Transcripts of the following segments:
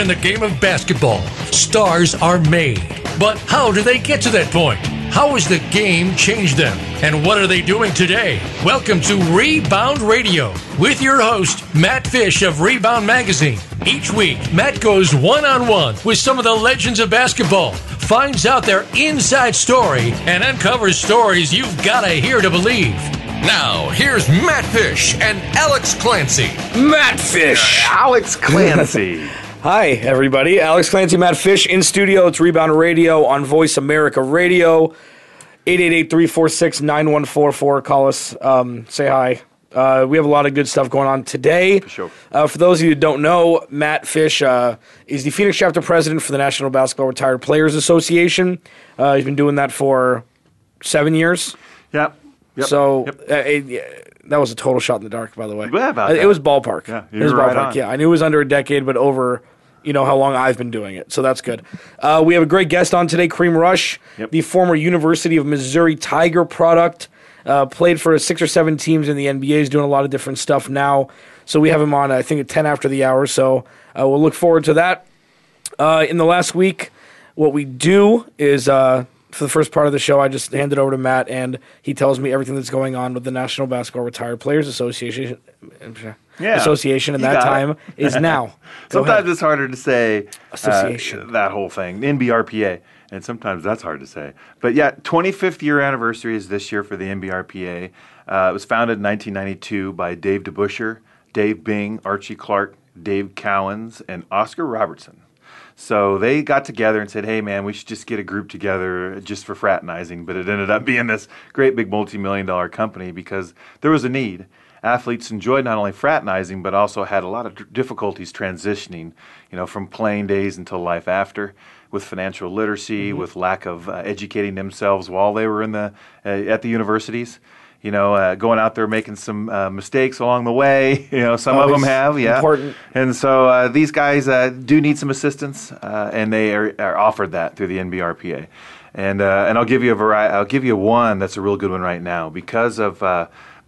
In the game of basketball, stars are made. But how do they get to that point? How has the game changed them? And what are they doing today? Welcome to Rebound Radio with your host, Matt Fish of Rebound Magazine. Each week, Matt goes one on one with some of the legends of basketball, finds out their inside story, and uncovers stories you've got to hear to believe. Now, here's Matt Fish and Alex Clancy. Matt Fish. Alex Clancy. Hi, everybody. Alex Clancy, Matt Fish in studio. It's Rebound Radio on Voice America Radio. 888-346-9144. Call us. Um, say hi. Uh, we have a lot of good stuff going on today. For sure. Uh, for those of you who don't know, Matt Fish uh, is the Phoenix chapter president for the National Basketball Retired Players Association. Uh, he's been doing that for seven years. yep. yep. So Yep. uh, it- that was a total shot in the dark, by the way. Yeah, Uh. It was ballpark. Yeah, it was right ballpark. on. Yeah, I knew it was under a decade, but over, you know, how long I've been doing it. So that's good. Uh, we have a great guest on today, Kareem Rush, Yep. the former University of Missouri Tiger product. Uh, played for six or seven teams in the NBA. Is doing a lot of different stuff now. So we have him on. I think at ten after the hour. So uh, we'll look forward to that. Uh, in the last week, what we do is uh, for the first part of the show, I just hand it over to Matt, and he tells me everything that's going on with the National Basketball Retired Players Association. Yeah. Association, You that time is now. Sometimes ahead. it's harder to say uh, Association. that whole thing, NBRPA, and sometimes that's hard to say. But yeah, 25th year anniversary is this year for the NBRPA. Uh, it was founded in 1992 by Dave DeBusschere, Dave Bing, Archie Clark, Dave Cowens, and Oscar Robertson. So they got together and said, "Hey, man, we should just get a group together just for fraternizing." But it ended up being this great big multi-million dollar company because there was a need. Athletes enjoyed not only fraternizing but also had a lot of difficulties transitioning, you know, from playing days until life after, with financial literacy, with lack of uh, educating themselves while they were in the uh, at the universities. You know, uh, going out there making some uh, mistakes along the way. You know, some of them have, yeah. important. And so uh, these guys uh, do need some assistance, uh, and they are, are offered that through the NBRPA. And uh, and I'll give you a variety. I'll give you one that's a real good one right now because of.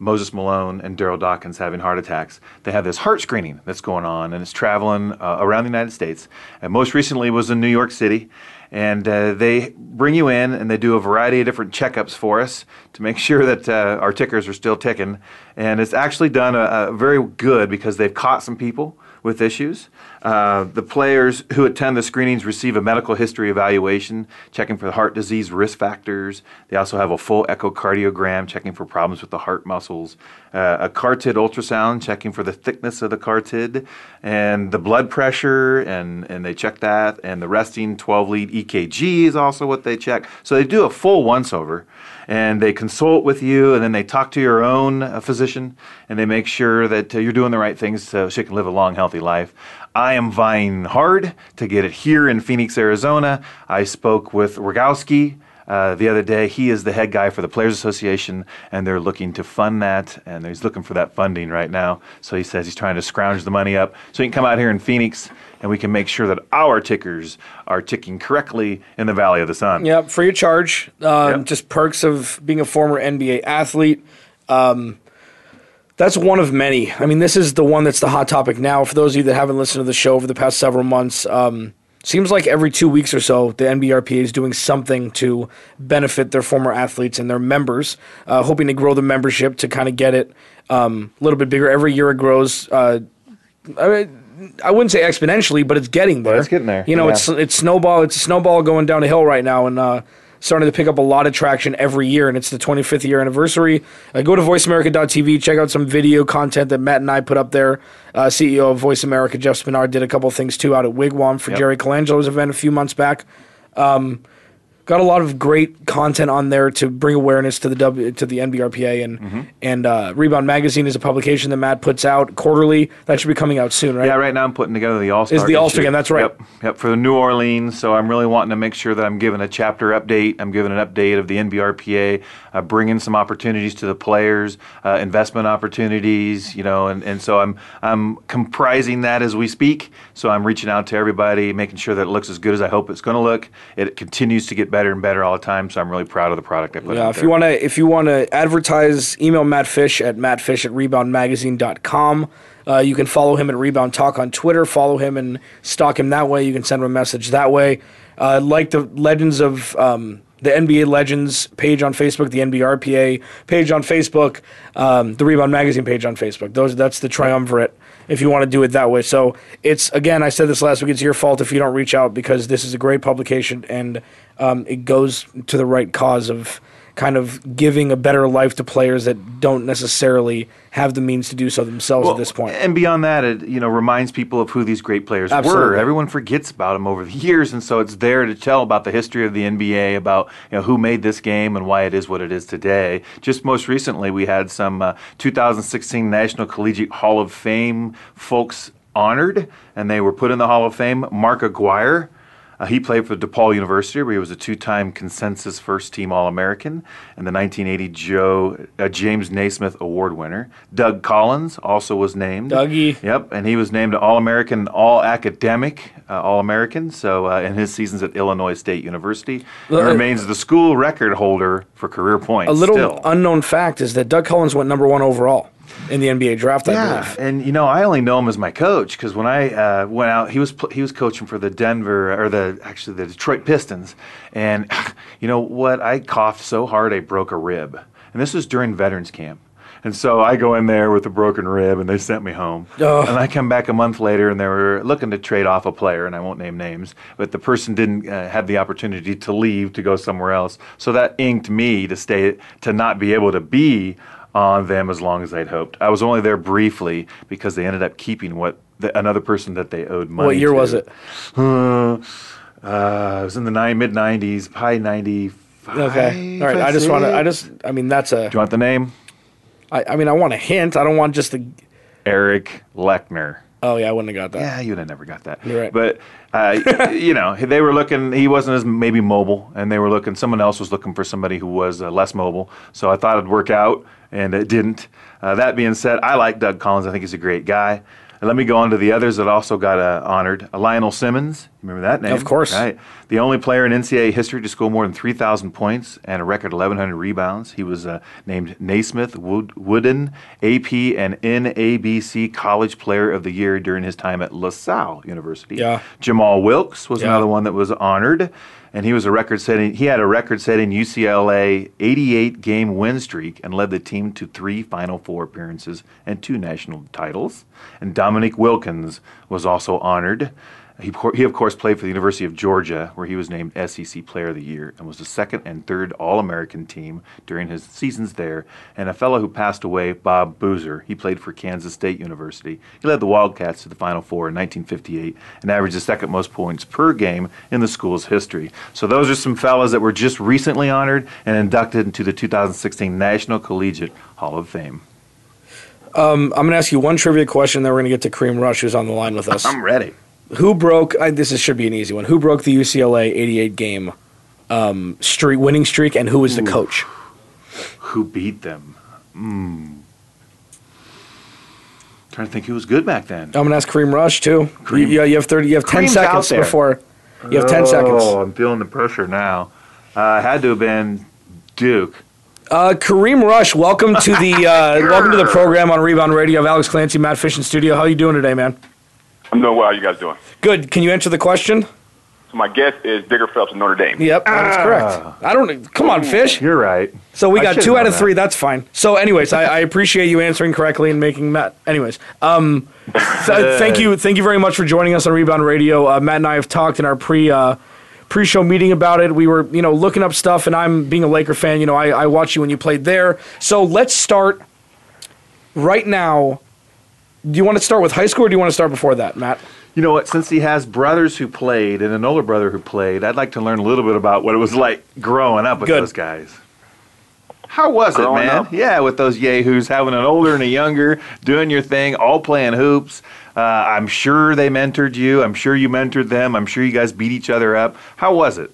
Uh, Moses Malone and Daryl Dawkins having heart attacks. They have this heart screening that's going on, and it's traveling uh, around the United States. And most recently was in New York City, and uh, they bring you in and they do a variety of different checkups for us to make sure that uh, our tickers are still ticking. And it's actually done a, a very good because they've caught some people with issues. Uh, the players who attend the screenings receive a medical history evaluation, checking for heart disease risk factors. They also have a full echocardiogram, checking for problems with the heart muscles, uh, a carotid ultrasound, checking for the thickness of the carotid, and the blood pressure, and, and they check that, and the resting 12 lead EKG is also what they check. So they do a full once over and they consult with you, and then they talk to your own uh, physician, and they make sure that uh, you're doing the right things so she can live a long, healthy life. I am vying hard to get it here in Phoenix, Arizona. I spoke with Rogowski. Uh, the other day, he is the head guy for the Players Association, and they're looking to fund that, and he's looking for that funding right now. So he says he's trying to scrounge the money up so he can come out here in Phoenix, and we can make sure that our tickers are ticking correctly in the Valley of the Sun. Yep, free of charge. Um, Yep. Just perks of being a former NBA athlete. Um, that's one of many. I mean, this is the one that's the hot topic now. For those of you that haven't listened to the show over the past several months, um, seems like every two weeks or so, the NBRPA is doing something to benefit their former athletes and their members, uh, hoping to grow the membership to kind of get it um, a little bit bigger. Every year it grows. Uh, I mean, I wouldn't say exponentially, but it's getting there. it's getting there, You know, yeah. it's it's snowball. It's a snowball going down a hill right now, and uh, starting to pick up a lot of traction every year. And it's the 25th year anniversary. Uh, go to VoiceAmerica.tv. Check out some video content that Matt and I put up there. Uh, CEO of Voice America, Jeff Spenard, did a couple things too out at Wigwam for Yep. Jerry Colangelo's event a few months back. Um, got a lot of great content on there to bring awareness to the w, to the NBRPA and Mm-hmm. and uh, Rebound Magazine is a publication that Matt puts out quarterly. That should be coming out soon, right? Yeah, right now I'm putting together the All Star. Is the All-Star game, that's right. Yep, yep, for the New Orleans. So I'm really wanting to make sure that I'm giving a chapter update. I'm giving an update of the NBRPA, uh, bringing some opportunities to the players, uh, investment opportunities, you know, and, and so I'm I'm comprising that as we speak. So I'm reaching out to everybody, making sure that it looks as good as I hope it's going to look. It continues to get better and better all the time. So I'm really proud of the product I put Yeah, out if there. you want to if you want to advertise, email Matt Fish at mattfish at reboundmagazine.com. Uh, you can follow him at Rebound Talk on Twitter. Follow him and stalk him that way. You can send him a message that way. Uh, like the Legends of um, the NBA Legends page on Facebook, the NBRPA page on Facebook, um, the Rebound Magazine page on Facebook. Those that's the triumvirate. If you want to do it that way, so it's again. I said this last week. It's your fault if you don't reach out because this is a great publication and um, it goes to the right cause of kind of giving a better life to players that don't necessarily have the means to do so themselves at this point. And beyond that, it you know reminds people of who these great players were. Everyone forgets about them over the years, and so it's there to tell about the history of the NBA, about you know who made this game and why it is what it is today. Just most recently, we had some uh, 2016 National Collegiate Hall of Fame folks honored, and they were put in the Hall of Fame. Mark Aguirre. Uh, he played for DePaul University, where he was a two-time consensus first-team All-American and the 1980 Joe uh, James Naismith Award winner. Doug Collins also was named. Dougie. Yep, and he was named All-American, All-Academic uh, All-American. So uh, in his seasons at Illinois State University, he Uh, remains the school record holder for career points. A little still. unknown fact is that Doug Collins went number one overall in the NBA draft. I Yeah, and you know, I only know him as my coach because when I uh, went out, he was pl- he was coaching for the Denver or the actually the Detroit Pistons, and you know what? I coughed so hard I broke a rib, and this was during Veterans Camp. And so I go in there with a broken rib, and they sent me home. And I come back a month later, and they were looking to trade off a player, and I won't name names, but the person didn't uh, have the opportunity to leave to go somewhere else. So that inked me to stay to not be able to be on them as long as I'd hoped. I was only there briefly because they ended up keeping what the, another person that they owed money. What year to. was it? Uh, uh, it was in the nine, mid '90s, probably '95. Okay. All right. I just want to. I just. I mean, that's a. Do you want the name? I, I mean, I want a hint. I don't want just the. Eric Leckner. Oh yeah, I wouldn't have got that. Yeah, you'd have never got that. You're right. But uh, you know, they were looking. He wasn't as maybe mobile, and they were looking. Someone else was looking for somebody who was uh, less mobile. So I thought it'd work out, and it didn't. Uh, that being said, I like Doug Collins. I think he's a great guy. And let me go on to the others that also got uh, honored. Uh, Lionel Simmons, remember that name? Of course. Right. The only player in NCAA history to score more than 3,000 points and a record 1,100 rebounds. He was uh, named Naismith Wood- Wooden AP and NABC College Player of the Year during his time at LaSalle University. Yeah. Jamal Wilkes was Yeah. another one that was honored, and he was a record-setting. He had a record-setting UCLA 88-game win streak and led the team to three Final Four appearances and two national titles. And Dominique Wilkins was also honored. He, he, of course, played for the University of Georgia, where he was named SEC Player of the Year and was the second and third All American team during his seasons there. And a fellow who passed away, Bob Boozer, he played for Kansas State University. He led the Wildcats to the Final Four in 1958 and averaged the second most points per game in the school's history. So, those are some fellas that were just recently honored and inducted into the 2016 National Collegiate Hall of Fame. Um, I'm going to ask you one trivia question, then we're going to get to Kareem Rush, who's on the line with us. I'm ready. Who broke? I, this is, should be an easy one. Who broke the UCLA 88 game um, streak, winning streak, and who was the coach? Who beat them? Hmm. Trying to think who was good back then. I'm going to ask Kareem Rush too. Kareem- You, you have 30. You have 10 Kareem's seconds before. You have 10 seconds. Oh, I'm feeling the pressure now. Uh, had to have been Duke. Uh, Kareem Rush, welcome to the uh, welcome to the program on Rebound Radio. of Alex Clancy, Matt Fish in studio. How are you doing today, man? I'm doing well. How you guys doing? Good. Can you answer the question? So my guess is Digger Phelps of Notre Dame. Yep, that's Ah. correct. I don't. Come on, Fish. You're right. So we got two out of that. three. That's fine. So, anyways, I, I appreciate you answering correctly and making Matt. Anyways, um, th- thank you, thank you very much for joining us on Rebound Radio. Uh, Matt and I have talked in our pre uh, pre show meeting about it. We were, you know, looking up stuff, and I'm being a Laker fan. You know, I, I watched you when you played there. So let's start right now. Do you want to start with high school, or do you want to start before that, Matt? You know what? Since he has brothers who played and an older brother who played, I'd like to learn a little bit about what it was like growing up with Good. those guys. How was it, Growing man? up? Yeah, with those yahoos having an older and a younger, doing your thing, all playing hoops. Uh, I'm sure they mentored you. I'm sure you mentored them. I'm sure you guys beat each other up. How was it?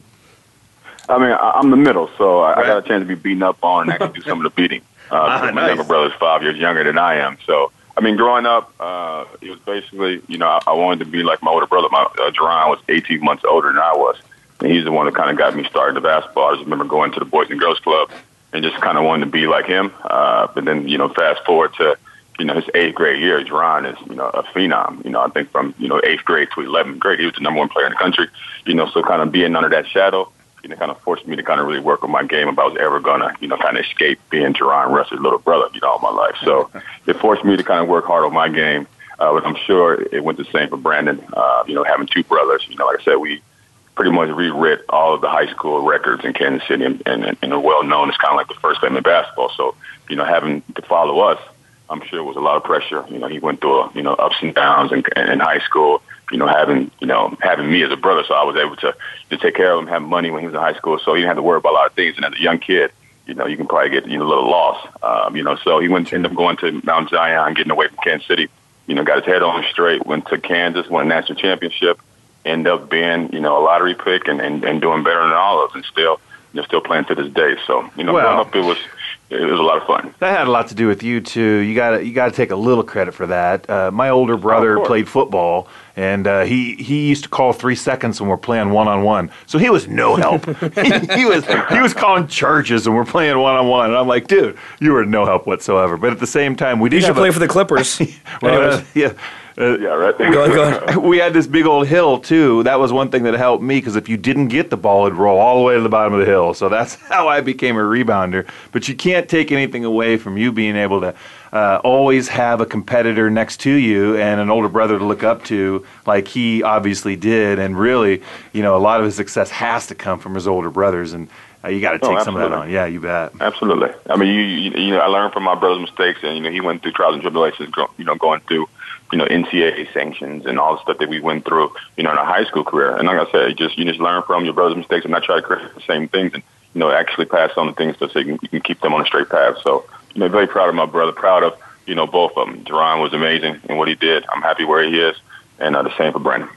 I mean, I, I'm the middle, so I, I got a chance to be beaten up on and actually do some of the beating. Uh, Ah, because my nice. younger brother's five years younger than I am. So, I mean, growing up, uh, it was basically, you know, I, I wanted to be like my older brother. My uh, Jerron was 18 months older than I was. And he's the one that kind of got me started in basketball. I just remember going to the Boys and Girls Club and just kind of wanted to be like him. Uh, but then, you know, fast forward to, you know, his eighth grade year, Jerron is, you know, a phenom. You know, I think from, you know, eighth grade to 11th grade, he was the number one player in the country. You know, so kind of being under that shadow, you know, kind of forced me to kind of really work on my game if I was ever going to, you know, kind of escape being Jerron Rush's little brother, you know, all my life. So it forced me to kind of work hard on my game. Uh, but I'm sure it went the same for Brandon. Uh, you know, having two brothers, you know, like I said, we pretty much rewrit all of the high school records in Kansas City and, and, and are well known as kind of like the first family basketball. So, you know, having to follow us, I'm sure it was a lot of pressure. You know, he went through, a, you know, ups and downs in, in high school, you know, having, you know, having me as a brother. So I was able to, to take care of him, have money when he was in high school. So he didn't have to worry about a lot of things. And as a young kid, you know, you can probably get, you know, a little lost. Um, you know, so he went, ended up going to Mount Zion, getting away from Kansas City, you know, got his head on straight, went to Kansas, won a national championship, end up being, you know, a lottery pick and, and, and doing better than all of us and still, you know, still playing to this day. So, you know, Well- growing up, it was, it was a lot of fun. That had a lot to do with you too. You got to you got to take a little credit for that. Uh, my older brother course. played football, and uh, he he used to call three seconds when we're playing one on one. So he was no help. he, he was he was calling charges and we're playing one on one. And I'm like, dude, you were no help whatsoever. But at the same time, we did You should play a, for the Clippers. well, yeah. Uh, Yeah, right. Go go we had this big old hill too. That was one thing that helped me because if you didn't get the ball, it'd roll all the way to the bottom of the hill. So that's how I became a rebounder. But you can't take anything away from you being able to uh, always have a competitor next to you and an older brother to look up to, like he obviously did. And really, you know, a lot of his success has to come from his older brothers, and uh, you got to Oh, take some of that on. Yeah, you bet. Absolutely. I mean, you, you you know, I learned from my brother's mistakes, and you know, he went through trials and tribulations, you know, going through, you know, NCAA sanctions and all the stuff that we went through, you know, in our high school career. And like I said, just you just learn from your brother's mistakes and not try to create the same things, and you know, actually pass on the things so you can, you can keep them on a straight path. So, you know, very proud of my brother, proud of you know both of them. Jerron was amazing in what he did. I'm happy where he is, and uh, the same for Brandon.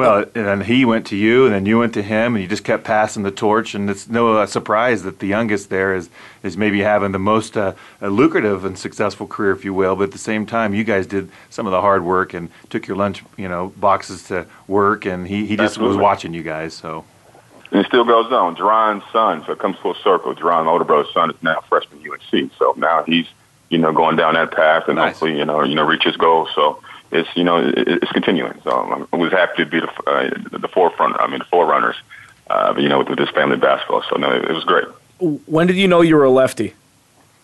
Well, and then he went to you, and then you went to him, and you just kept passing the torch. And it's no uh, surprise that the youngest there is is maybe having the most uh, uh, lucrative and successful career, if you will. But at the same time, you guys did some of the hard work and took your lunch, you know, boxes to work, and he, he just was watching you guys. So And it still goes on. Jerron's son, so it comes full circle. Jerron, my older brother's son, is now a freshman at UNC. So now he's, you know, going down that path and Nice. hopefully, you know, you know, reach his goals. So it's, you know, it, it's continuing. So I'm- I was happy to be the, uh, the forefront. I mean, the forerunners, uh, you know, with, with this family basketball. So no, it, it was great. when did you know you were a lefty?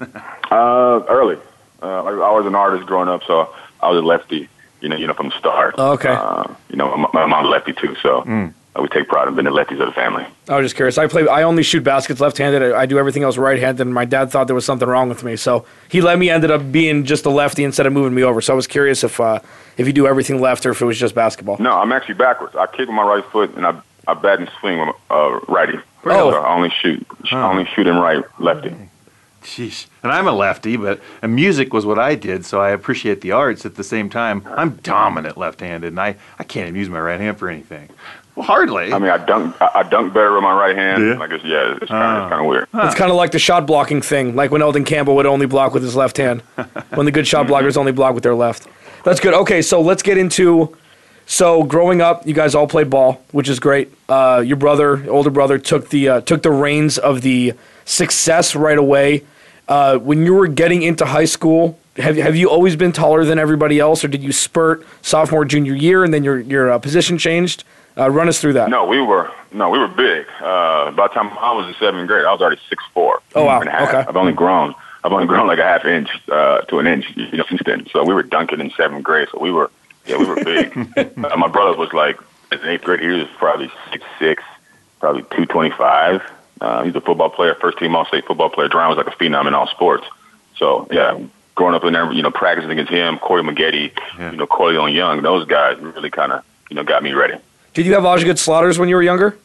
Uh, early. Uh, I, I was an artist growing up, so I was a lefty. You know, you know, from the start. Okay. Uh, you know, my, my mom's lefty too, so uh, we take pride in being the lefties of the family. I was just curious. I play. I only shoot baskets left-handed. I, I do everything else right-handed. And my dad thought there was something wrong with me, so he let me. Ended up being just a lefty instead of moving me over. So I was curious if uh, if you do everything left or if it was just basketball. No, I'm actually backwards. I kick with my right foot and I I bat and swing with my uh, righty. Oh. So I only shoot I only shoot and right lefty. Sheesh. And I'm a lefty, but and music was what I did, so I appreciate the arts. At the same time, I'm dominant left-handed, and I, I can't even use my right hand for anything. Well, hardly. I mean, I dunk I, I dunk better with my right hand. Yeah? I guess yeah, it's kind of it's kind of weird. It's kind of like the shot blocking thing, like when Elden Campbell would only block with his left hand, when the good shot blockers only block with their left. That's good. Okay, so let's get into. So growing up, you guys all played ball, which is great. Uh, your brother, older brother, took the uh, took the reins of the success right away. Uh, when you were getting into high school, have have you always been taller than everybody else, or did you spurt sophomore, junior year, and then your your uh, position changed? Uh, run us through that. No, we were no, we were big. Uh, by the time I was in seventh grade, I was already six four. Oh, wow. And a half. Okay. I've only grown. I've only grown like a half inch uh, to an inch, you know, since then. So we were dunking in seventh grade. So we were, yeah, we were big. uh, my brother was like in eighth grade. He was probably six six, probably two twenty five. Uh, he's a football player, first team All State football player. Drown was like a phenom in all sports. So yeah, growing up in there, you know, practicing against him, Corey Maggette, Yeah. you know, Korleone Young, those guys really kind of, you know, got me ready. Did you have Osgood Schlatters when you were younger?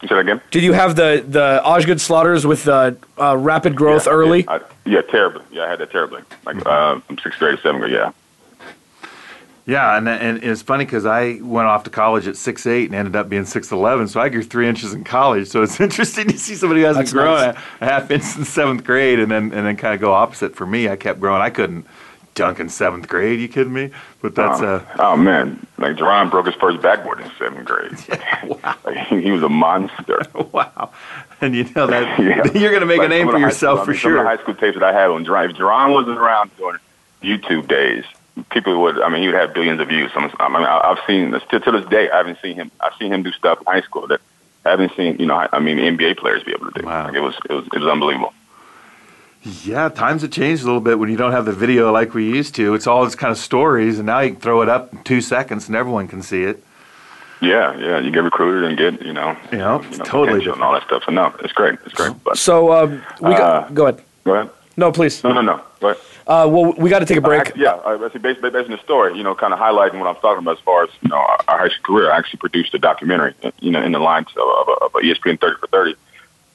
You said that again? Did you have the the Osgood Schlatters with uh, uh, rapid growth Yeah, early? did. I, yeah, terribly. Yeah, I had that terribly. Like uh, from sixth grade to seventh grade. Yeah. Yeah, and and it's funny because I went off to college at six eight and ended up being six eleven, so I grew three inches in college. So it's interesting to see somebody who hasn't That's grown nice. a, a half inch in seventh grade, and then and then kind of go opposite for me. I kept growing. I couldn't dunk in seventh grade. You kidding me? But that's oh, uh, oh man, like Jerron broke his first backboard in seventh grade. wow. like, he was a monster. wow. And you know that Yeah. you're going to make Like a name for of the high yourself school- I for mean, some of the sure. high school tapes that I had on Jerron. If Jerron wasn't around during YouTube days, people would. I mean, he would have billions of views. I mean, I- I've seen to, to this day. I haven't seen him. I've seen him do stuff in high school that I haven't seen. You know, I, I mean, NBA players be able to do. Wow. Like, it was it was it was unbelievable. Yeah, times have changed a little bit when you don't have the video like we used to. It's all this kind of stories, and now you can throw it up in two seconds and everyone can see it. Yeah, yeah. You get recruited and get you know, You know, you know totally potential and all that stuff. So no, it's great. It's great. But So um, we got. Uh, go ahead. go ahead. No, please. No, no, no. Go ahead. Uh, well, we got to take a break. Actually, yeah, uh, basically, based, based on the story, you know, kind of highlighting what I'm talking about as far as you know our, our high school career. I actually produced a documentary, uh, you know, in the lines of, of, a- of a ESPN 30 for 30.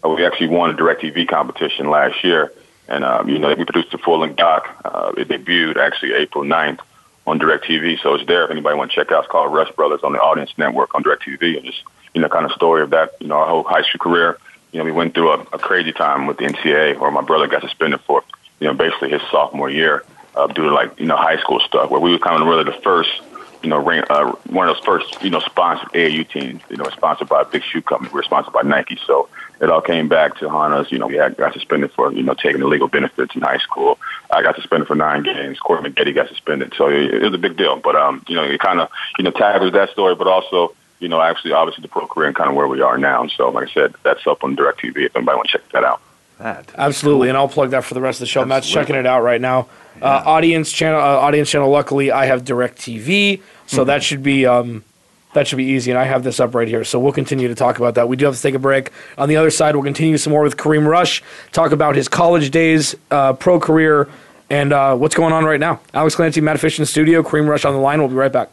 Uh, we actually won a DirecTV competition last year, and um, you know, we produced a full length doc. Uh, it debuted actually April 9th on DirecTV, so it's there if anybody want to check out. It's called Rush Brothers on the Audience Network on DirecTV, and just you know, kind of story of that, you know, our whole high school career. You know, we went through a, a crazy time with the NCAA, where my brother got suspended for, you know, basically his sophomore year uh, due to like you know high school stuff, where we were kind of really the first, you know, uh, one of those first, you know, sponsored AAU teams. You know, sponsored by a big shoe company. We were sponsored by Nike, so it all came back to haunt us. You know, we had got suspended for you know taking illegal benefits in high school. I got suspended for nine games. Corey Maggette got suspended, so it, it was a big deal. But um, you know, it kind of you know tackles that story, but also you know actually obviously the pro career and kind of where we are now. And so, like I said, that's up on DirecTV if anybody want to check that out. That. Absolutely, and I'll plug that for the rest of the show. Matt's checking it out right now. Uh, audience channel, uh, audience channel. Luckily, I have DirecTV, so that should be um, that should be easy. And I have this up right here, so we'll continue to talk about that. We do have to take a break. On the other side, we'll continue some more with Kareem Rush, talk about his college days, uh, pro career, and uh, what's going on right now. Alex Clancy, Matt Fish in the studio. Kareem Rush on the line. We'll be right back.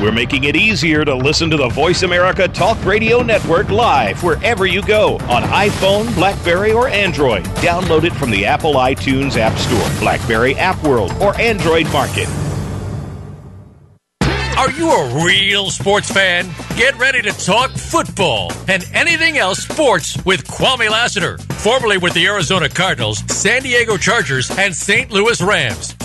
We're making it easier to listen to the Voice America Talk Radio Network live wherever you go on iPhone, Blackberry, or Android. Download it from the Apple iTunes App Store, Blackberry App World, or Android Market. Are you a real sports fan? Get ready to talk football and anything else sports with Kwame Lassiter, formerly with the Arizona Cardinals, San Diego Chargers, and St. Louis Rams.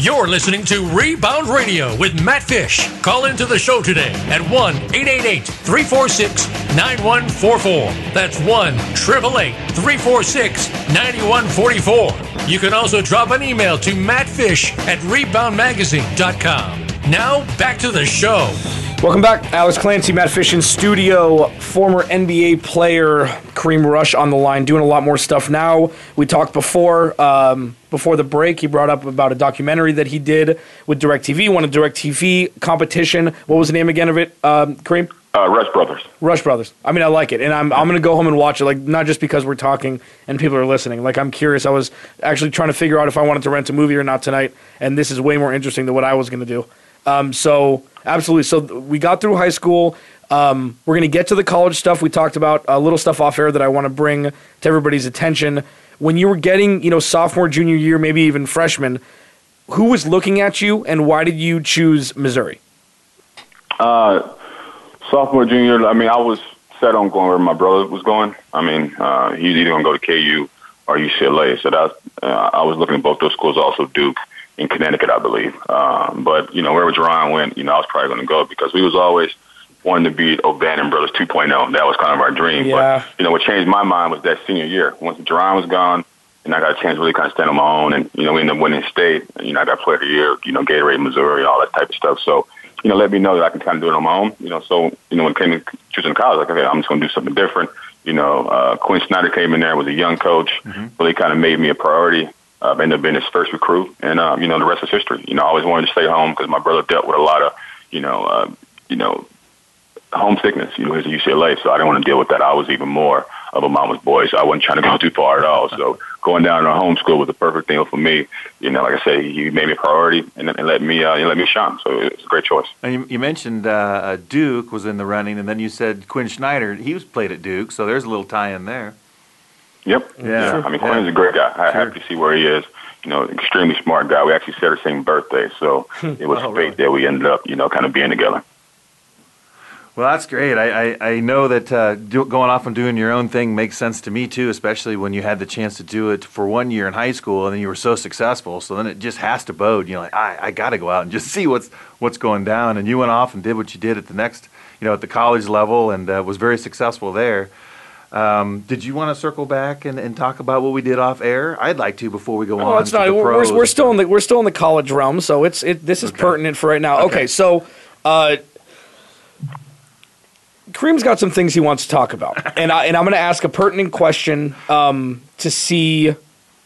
You're listening to Rebound Radio with Matt Fish. Call into the show today at 1 888 346 9144. That's 1 888 346 9144. You can also drop an email to mattfish at reboundmagazine.com. Now, back to the show. Welcome back, Alex Clancy, Matt Fish in studio, former NBA player Kareem Rush on the line, doing a lot more stuff now. We talked before um, before the break. He brought up about a documentary that he did with Directv, won a Directv competition. What was the name again of it, um, Kareem? Uh, Rush Brothers. Rush Brothers. I mean, I like it, and I'm I'm gonna go home and watch it. Like not just because we're talking and people are listening. Like I'm curious. I was actually trying to figure out if I wanted to rent a movie or not tonight, and this is way more interesting than what I was gonna do. Um, so absolutely. So we got through high school. Um, we're gonna get to the college stuff. We talked about a little stuff off air that I want to bring to everybody's attention. when you were getting, you know, sophomore, junior year, maybe even freshman, who was looking at you, and why did you choose Missouri? Uh, sophomore, junior. I mean, I was set on going where my brother was going. I mean, uh, he's either going to go to KU or UCLA. So that uh, I was looking at both those schools. Also Duke in Connecticut, I believe. Um, but you know, wherever Jerron went, you know, I was probably going to go because we was always wanting to beat O'Bannon Brothers 2.0. That was kind of our dream. Yeah. But you know, what changed my mind was that senior year. Once Jerron was gone, and I got a chance to really kind of stand on my own, and you know, we ended up winning state. And, you know, I got player of the year. You know, Gatorade, Missouri, all that type of stuff. So. You know, let me know that I can kind of do it on my own. You know, so you know when it came to choosing college, like okay, I'm just going to do something different. You know, uh, Quin Snyder came in there was a young coach, mm-hmm. really kind of made me a priority. Uh, ended up being his first recruit, and uh, you know the rest is history. You know, I always wanted to stay home because my brother dealt with a lot of, you know, uh, you know, homesickness. You know, he's at UCLA, so I didn't want to deal with that. I was even more of a mama's boy, so I wasn't trying to go too far at all. So going down to homeschool was the perfect thing for me. You know, like I say, he made me a priority and, and let me uh, and let me shine. So it's a great choice. And you, you mentioned uh, Duke was in the running, and then you said Quin Snyder. He was played at Duke, so there's a little tie in there. Yep. Yeah. yeah. I mean, Quin's yeah. a great guy. I'm sure. happy to see where he is. You know, extremely smart guy. We actually share the same birthday, so it was oh, fate really? that we ended up, you know, kind of being together. Well, that's great. I, I, I know that uh, do, going off and doing your own thing makes sense to me too, especially when you had the chance to do it for one year in high school and then you were so successful. So then it just has to bode. You know, like I, I got to go out and just see what's what's going down. And you went off and did what you did at the next, you know, at the college level and uh, was very successful there. Um, did you want to circle back and, and talk about what we did off air? I'd like to before we go oh, on. It's not. We're, we're, still in the we're still in the college realm, so it's it. This is okay. pertinent for right now. Okay, okay so. Uh, Kareem's got some things he wants to talk about, and I, and I'm going to ask a pertinent question um, to see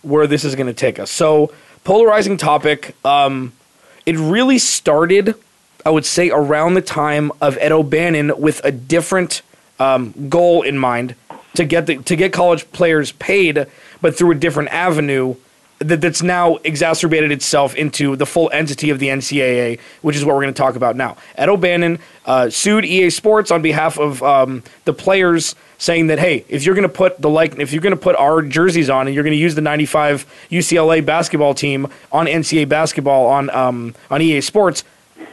where this is going to take us. So, polarizing topic. Um, it really started, I would say, around the time of Ed O'Bannon with a different um, goal in mind to get the, to get college players paid, but through a different avenue that, that's now exacerbated itself into the full entity of the NCAA, which is what we're going to talk about now. Ed O'Bannon uh, sued EA Sports on behalf of um, the players, saying that hey, if you're going to put the like, if you're going to put our jerseys on and you're going to use the '95 UCLA basketball team on NCAA basketball on um, on EA Sports,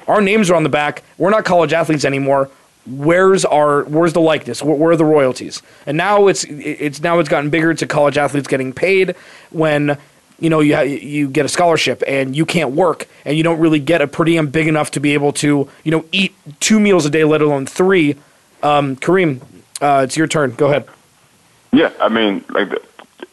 our names are on the back. We're not college athletes anymore where's our where's the likeness where, where, are the royalties and now it's it's now it's gotten bigger to college athletes getting paid when you know, you you get a scholarship and you can't work and you don't really get a per diem big enough to be able to, you know, eat two meals a day, let alone three. Um, Kareem, uh, it's your turn. Go ahead. Yeah, I mean, like, the,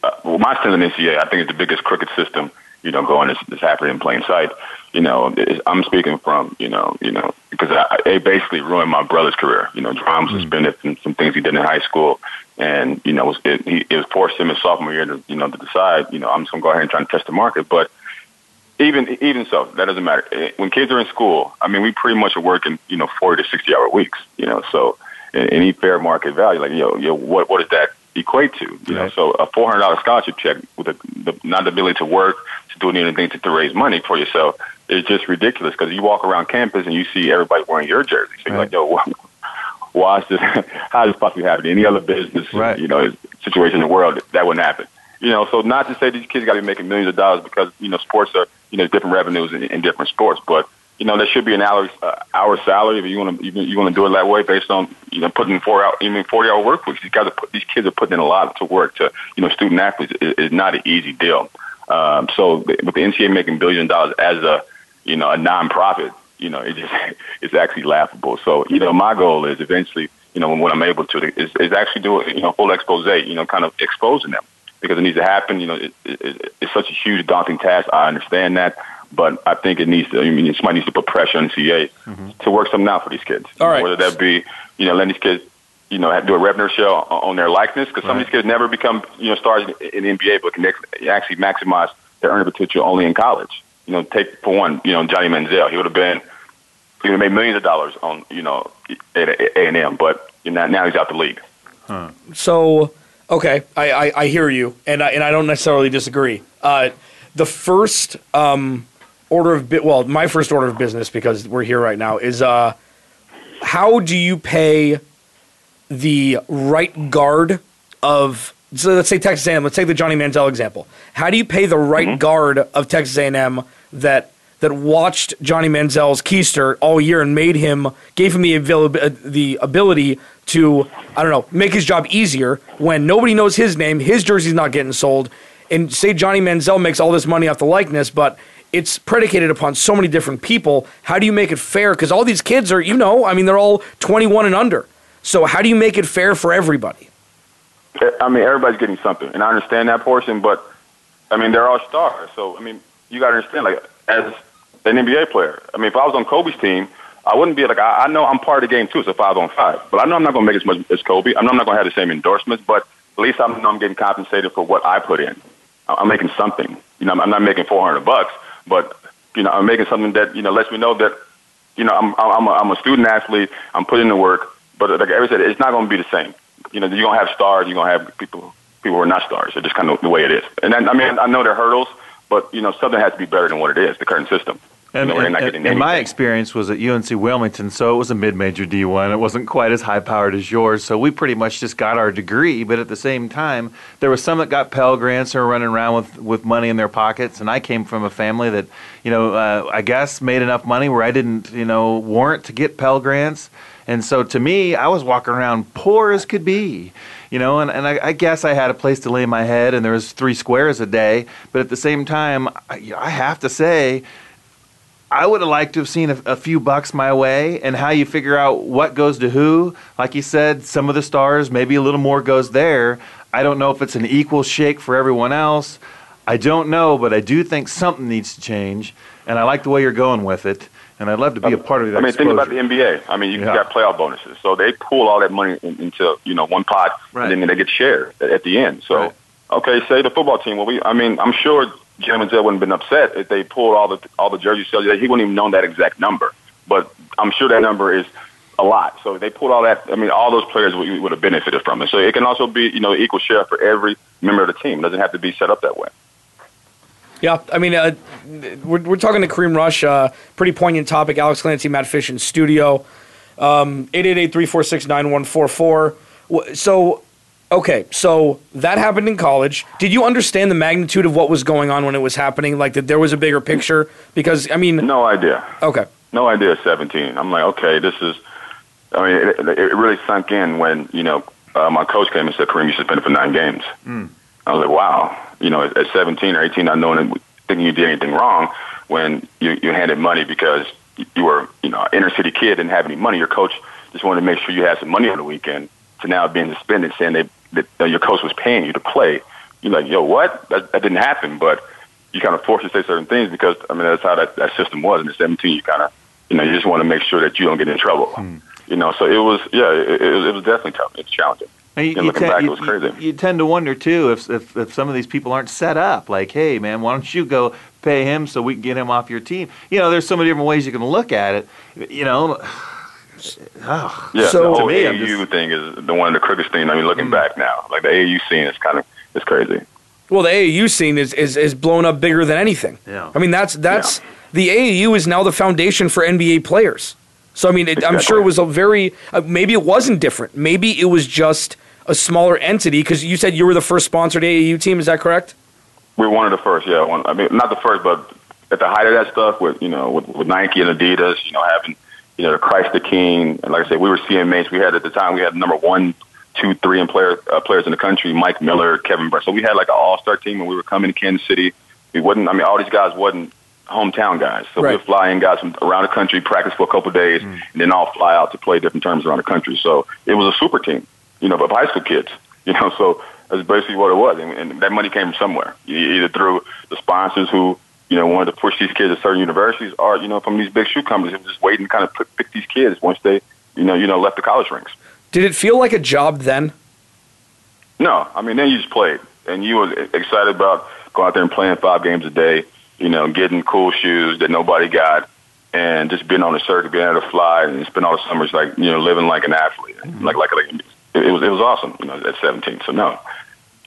uh, well, my stint in NCAA, I think it's the biggest crooked system, you know, going that's, that's happening in plain sight. You know, I'm speaking from, you know, you know, because I, it basically ruined my brother's career. You know, Jerron was hmm. suspended from some things he did in high school and you know it, it, it forced him his sophomore year to you know to decide you know I'm just gonna go ahead and try to test the market. But even even so, that doesn't matter. Eh, when kids are in school, I mean, we pretty much are working you know 40 to 60 hour weeks. You know, so any fair market value, like you know, you know what what does that equate to? You right. know, so a four hundred dollar scholarship check with a, the not the ability to work to do anything to, to raise money for yourself is just ridiculous because you walk around campus and you see everybody wearing your jersey. So you're like, yo, why is this, how is this possibly happening? Any other business, right. you know, situation in the world, that wouldn't happen. You know, so not to say these kids got to be making millions of dollars because, you know, sports are, you know, different revenues in, in different sports, but, you know, there should be an hour, uh, hour salary if you want to, you, want to do it that way based on, you know, putting four out, even 40 hour work weeks. These guys are, put, these kids are putting in a lot to work to, you know, student athletes is, is not an easy deal. Um, so with the NCAA making billions of dollars as a, you know, a nonprofit, you know, it just it's actually laughable. So, you know, my goal is eventually, you know, when I'm able to, is, is actually do a you know full expose, you know, kind of exposing them because it needs to happen. You know, it, it, it's such a huge, daunting task. I understand that, but I think it needs to. I mean, somebody needs to put pressure on CA mm-hmm. to work something out for these kids. All right, whether that be you know letting these kids you know, do a revenue share on their likeness because right. some of these kids never become, you know, stars in the NBA, but can actually maximize their earning potential only in college. You know, take for one, you know, Johnny Manziel. He would have been he would have made millions of dollars on you know at A and M, but you know, now he's out the league. Huh. So okay, I, I, I, hear you, and I, and I don't necessarily disagree. Uh, the first um, order of bit well, my first order of business because we're here right now is uh, how do you pay the right guard of so let's say Texas A&M. Let's take the Johnny Manziel example. How do you pay the right Mm-hmm. guard of Texas A&M that that watched Johnny Manziel's keister all year and made him gave him the avail- uh, the ability to I don't know make his job easier when nobody knows his name, his jersey's not getting sold, and say Johnny Manziel makes all this money off the likeness, but it's predicated upon so many different people. How do you make it fair? Because all these kids are, you know, I mean, they're all 21 and under. So how do you make it fair for everybody? Eh, I mean, everybody's getting something, and I understand that portion. But I mean, they're all stars, so I mean, you got to understand. Like, as an NBA player, I mean, if I was on Kobe's team, I wouldn't be like I, I know I'm part of the game too. It's a five on five, but I know I'm not going to make as much as Kobe. I know I'm not going to have the same endorsements, but at least I know I'm getting compensated for what I put in. I'm making something. You know, I'm not making 400 bucks, but you know, I'm making something that you know lets me know that you know I'm I'm a, I'm a student athlete. I'm putting in the work, but like I said, it's not going to be the same. You know, you're to have stars. You're to have people people who are not stars. It's just kind of the way it is. And then, I mean, I know there are hurdles, but you know, something has to be better than what it is. The current system. And, you and- and- and my experience was at UNC Wilmington, so it was a mid-major D1. It wasn't quite as high-powered as yours, so we pretty much just got our degree. But at the same time, there was some that got Pell Grants or running around with, with money in their pockets, and I came from a family that, you know, uh, I guess made enough money where I didn't, you know, warrant to get Pell Grants. And so to me, I was walking around poor as could be, you know, and, and I, I guess I had a place to lay my head, and there was three squares a day. But at the same time, I, I have to say, I would have liked to have seen a, a few bucks my way and how you figure out what goes to who. Like you said, some of the stars, maybe a little more goes there. I don't know if it's an equal shake for everyone else. I don't know, but I do think something needs to change. And I like the way you're going with it. And I'd love to be a um, part of that I mean, think about the. NBA. I mean, you Yeah. got playoff bonuses, so they pool all that money in, into you know one pot, Right. and then they get shared at, at the end. So, Right. okay, say the football team. Well, we, I mean, I'm sure Jim and wouldn't have been upset if they pulled all the all the jersey sales. He wouldn't even known that exact number, but I'm sure that number is a lot. So if they pulled all that. I mean, all those players would, would have benefited from it. So it can also be you know equal share for every member of the team. It doesn't have to be set up that way. Yeah, I mean, uh, we're, we're talking to Kareem Rush. Uh, pretty poignant topic. Alex Clancy, Matt Fish in studio. Um, 888-346-9144. So, okay, so that happened in college. Did you understand the magnitude of what was going on when it was happening? Like that there was a bigger picture? Because, I mean, No idea. okay. No idea. 17. I'm like, okay, this is. I mean, it, it really sunk in when you know uh, my coach came and said, "Kareem, you suspended for nine games." I was like, wow. You know, at, at 17 or 18, not knowing thinking you did anything wrong when you you handed money because you were you know an inner city kid didn't have any money. Your coach just wanted to make sure you had some money on the weekend. To now being suspended, saying they, that your coach was paying you to play. You're like, yo, what? That, that didn't happen, but you kind of forced to say certain things because I mean that's how that, that system was. And at 17, you kind of you know you just want to make sure that you don't get in trouble. Hmm. You know, so it was yeah, it, it, was- it was definitely tough. It's challenging. And you, you looking ten- back, it was crazy. you- you tend to wonder too if, if if some of these people aren't set up. Like, hey, man, why don't you go pay him so we can get him off your team? You know, there's so many different ways you can look at it. You know, oh, Yeah, So- the whole To me, I'm AAU just- thing is the one of the crookest thing. I mean, looking back now, like the AAU scene is kind of it's crazy. Well, the AAU scene is, is, is blown up bigger than anything. Yeah. I mean, that's that's the AAU is now the foundation for NBA players. So I mean, it, I'm sure it was a very uh, maybe it wasn't different. Maybe it was just a smaller entity because you said you were the first sponsored AAU team. Is that correct? We were one of the first, yeah. One, I mean, not the first, but at the height of that stuff with you know with, with Nike and Adidas, you know, having you know the Christ the King, and like I said, we were CMAs. We had at the time we had number one, two, three, and player uh, players in the country: Mike Miller, Kevin Burke. So we had like an all star team, and we were coming to Kansas City. We wasn't. I mean, all these guys wasn't hometown guys. So Right. would fly in guys from around the country, practice for a couple of days, and then all fly out to play different terms around the country. So it was a super team, you know, but high school kids, you know. So that's basically what it was, and, and that money came from somewhere, either through the sponsors who, you know, wanted to push these kids to certain universities, or you know, from these big shoe companies were just waiting to kind of pick, pick these kids once they, you know, you know, left the college ranks. Did it feel like a job then? No, I mean then you just played, and you were excited about going out there and playing five games a day. You know, getting cool shoes that nobody got, and just being on the circuit, being able to fly, and spend all the summers like you know living like an athlete, mm-hmm. like like like it, it was it was awesome. You know, at seventeen. So no,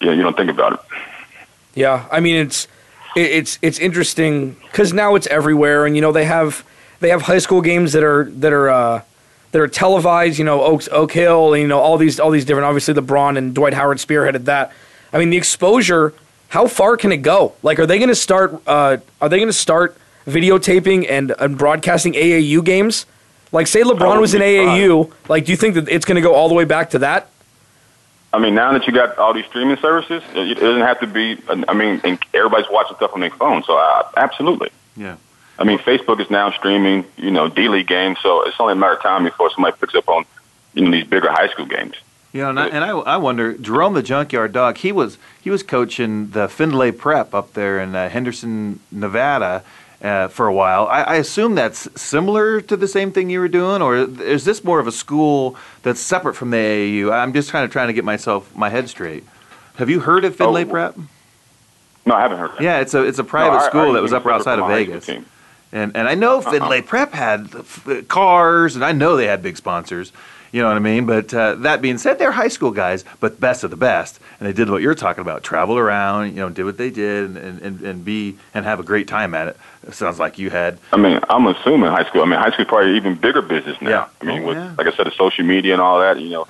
you know, you don't think about it. Yeah, I mean it's it, it's it's interesting because now it's everywhere, and you know they have they have high school games that are that are uh, that are televised. You know Oaks Oak Hill, and you know all these all these different. Obviously, LeBron and Dwight Howard spearheaded that. I mean, the exposure. How far can it go? Like, are they going to start? Uh, are they going to start videotaping and, and broadcasting AAU games? Like, say LeBron was in AAU. Like, do you think that it's going to go all the way back to that? I mean, now that you got all these streaming services, it doesn't have to be. I mean, and everybody's watching stuff on their phone, so I, absolutely. Yeah. I mean, Facebook is now streaming, you know, D League games, so it's only a matter of time before somebody picks up on, you know, these bigger high school games. Yeah, and I, and I, I wonder, Jerome the Junkyard Dog, he was he was coaching the Findlay Prep up there in uh, Henderson, Nevada, uh, for a while. I, I, assume that's similar to the same thing you were doing, or is this more of a school that's separate from the AAU? I'm just kind of trying to get myself my head straight. Have you heard of Findlay oh, Prep? No, I haven't heard. That. Yeah, it's a it's a private no, school that was up outside of Vegas. And and I know uh-huh. Findlay uh-huh. Prep had cars, and I know they had big sponsors. You know what I mean? But uh, that being said, they're high school guys, but best of the best, and they did what you're talking about: travel around, you know, did what they did, and and, and be and have a great time at it. It. Sounds like you had. I mean, I'm assuming high school. I mean, high school probably even bigger business now. Yeah. I mean, oh, with yeah. like I said, the social media and all that. You know,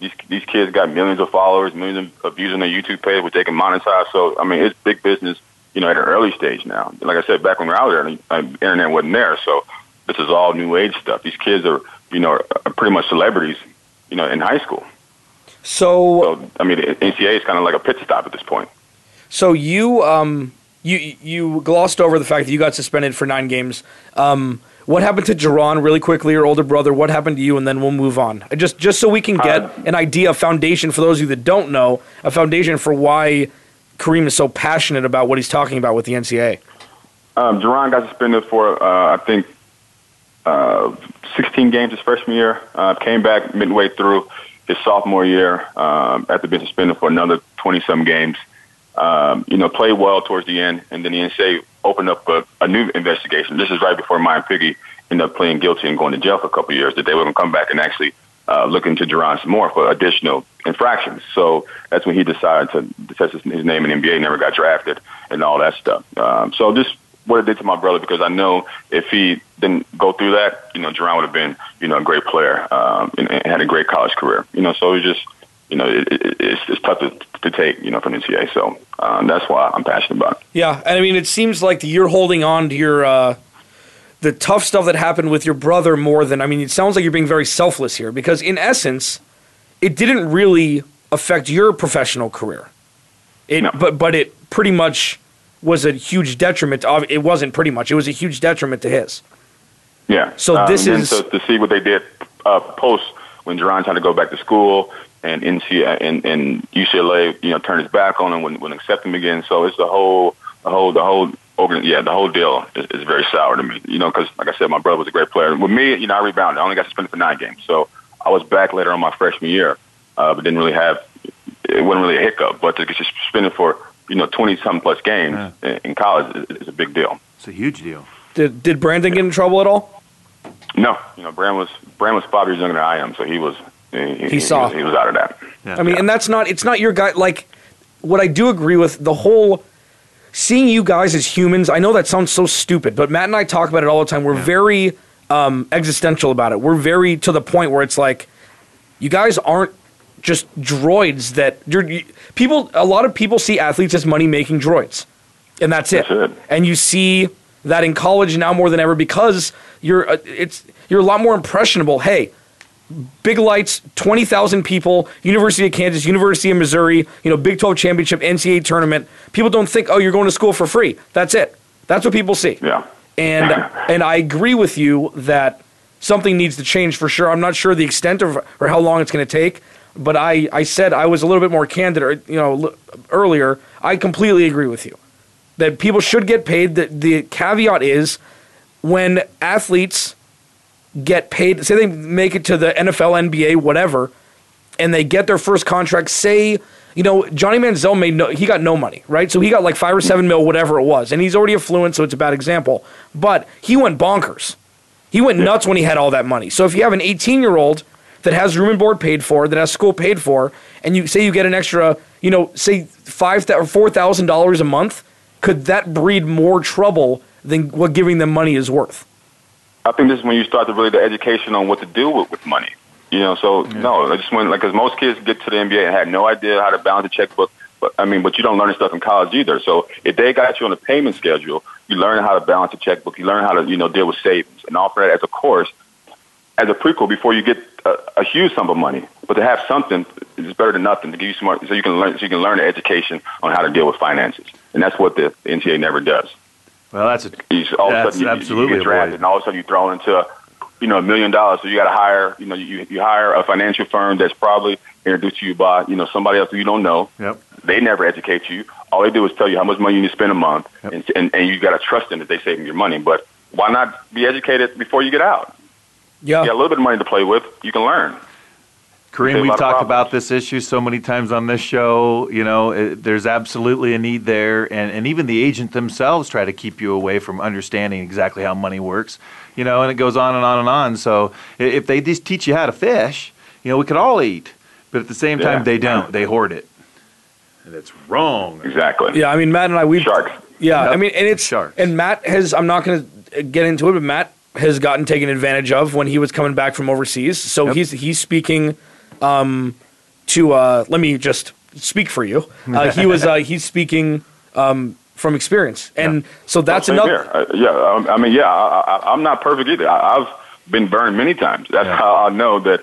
these these kids got millions of followers, millions of views on their YouTube page, which they can monetize. So I mean, it's big business. You know, at an early stage now. Like I said, back when we were out there, the internet wasn't there, so this is all new age stuff. These kids are, you know, are pretty much celebrities you know, in high school. So, so I mean, NCAA is kind of like a pit stop at this point. So you um you you glossed over the fact that you got suspended for nine games. Um, what happened to JaRon really quickly, your older brother? What happened to you, and then we'll move on. Just just so we can get uh, an idea, a foundation for those of you that don't know, a foundation for why Kareem is so passionate about what he's talking about with the NCAA. Um, JaRon got suspended for uh, I think uh, 16 games his freshman year. Uh, came back midway through his sophomore year um, after being suspended for another 20 some games. Um, you know, played well towards the end, and then the NCAA opened up a, a new investigation. This is right before Myron Piggie ended up pleading guilty and going to jail for a couple of years. That they were going to come back and actually uh, look into JaRon some more for additional infractions. So that's when he decided to test his, his name in NBA. Never got drafted and all that stuff. Um, so just what it did to my brother because I know if he didn't go through that, you know, JaRon would have been, you know, a great player um, and, and had a great college career. You know, so it was just, you know, it, it, it's, it's tough to, to take, you know, from NCAA. So um, that's why I'm passionate about it. Yeah, and I mean, it seems like you're holding on to your uh, the tough stuff that happened with your brother more than I mean. It sounds like you're being very selfless here because, in essence, it didn't really affect your professional career. It, no. but but it pretty much was a huge detriment. To, it wasn't pretty much. It was a huge detriment to his. Yeah. So um, this is so to see what they did uh, post when JaRon tried to go back to school and NC and, and UCLA, you know, turned his back on him, wouldn't, wouldn't accept him again. So it's the whole, the whole, the whole organ. Yeah, the whole deal is, is very sour to me. You know, because like I said, my brother was a great player. With me, you know, I rebounded. I only got suspended for nine games, so I was back later on my freshman year, uh, but didn't really have. It wasn't really a hiccup, but to get suspended for you know, 20 some plus games yeah. in college is, is, a big deal. It's a huge deal. Did, did Brandon get in trouble at all? No. You know, Brandon was, Brandon was five years younger than I am, so he was, he, he, he saw. He was, he was, out of that. Yeah. I mean, yeah. and that's not, it's not your guy. Like, what I do agree with the whole seeing you guys as humans, I know that sounds so stupid, but Matt and I talk about it all the time. We're very um, existential about it. We're very to the point where it's like, you guys aren't just droids that you're, people. A lot of people see athletes as money making droids, and that's it. It. And you see that in college now more than ever because you're uh, it's you're a lot more impressionable. Hey, big lights, twenty thousand people, University of Kansas, University of Missouri, you know, Big Twelve championship, NCAA tournament. People don't think, oh, you're going to school for free. That's it. That's what people see. Yeah. And and I agree with you that something needs to change for sure. I'm not sure the extent of or how long it's going to take but I, I said I was a little bit more candid, or, you know, earlier. I completely agree with you that people should get paid. The, the caveat is when athletes get paid, say they make it to the NFL, NBA, whatever, and they get their first contract. Say, you know, Johnny Manziel made no, he got no money, right? So he got like five or seven mil, whatever it was, and he's already affluent, so it's a bad example. But he went bonkers. He went nuts when he had all that money. So if you have an 18 year old that has room and board paid for, that has school paid for, and you say you get an extra, you know, say five or four thousand dollars a month, could that breed more trouble than what giving them money is worth? I think this is when you start to really the education on what to do with, with money. You know, so yeah. no, I just went like because most kids get to the NBA and had no idea how to balance a checkbook, But I mean, but you don't learn this stuff in college either. So if they got you on a payment schedule, you learn how to balance a checkbook. You learn how to you know deal with savings and offer that as a course, as a prequel before you get a, a huge sum of money. But to have something is better than nothing to give you some so you can learn so you can learn the education on how to deal with finances, and that's what the, NCAA never does. Well, that's a, you, all that's of a sudden you, absolutely you get drafted, and all of a sudden you're thrown into a, you know a million dollars. So you got to hire you know you you hire a financial firm that's probably introduced to you by you know somebody else who you don't know. Yep. They never educate you. All they do is tell you how much money you need to spend a month, Yep. and, and and you got to trust them that they're saving your money. But why not be educated before you get out? Yeah. You got a little bit of money to play with. You can learn. Kareem, we've talked about this issue so many times on this show. You know, it, there's absolutely a need there, and, and even the agent themselves try to keep you away from understanding exactly how money works. You know, and it goes on and on and on. So if they just teach you how to fish, you know, we could all eat, but at the same time, Yeah. they don't. They hoard it, and it's wrong. Exactly. Yeah, I mean Matt and I we Sharks. Yeah, Yep. I mean and it's Sharks. and Matt has I'm not going to get into it, but Matt has gotten taken advantage of when he was coming back from overseas. So Yep. he's he's speaking um, to uh, let me just speak for you. Uh, he was uh, he's speaking um, from experience, and so that's Same another. Uh, yeah, um, I mean, yeah, I, I, I'm not perfect either. I, I've been burned many times. That's Yeah. how I know that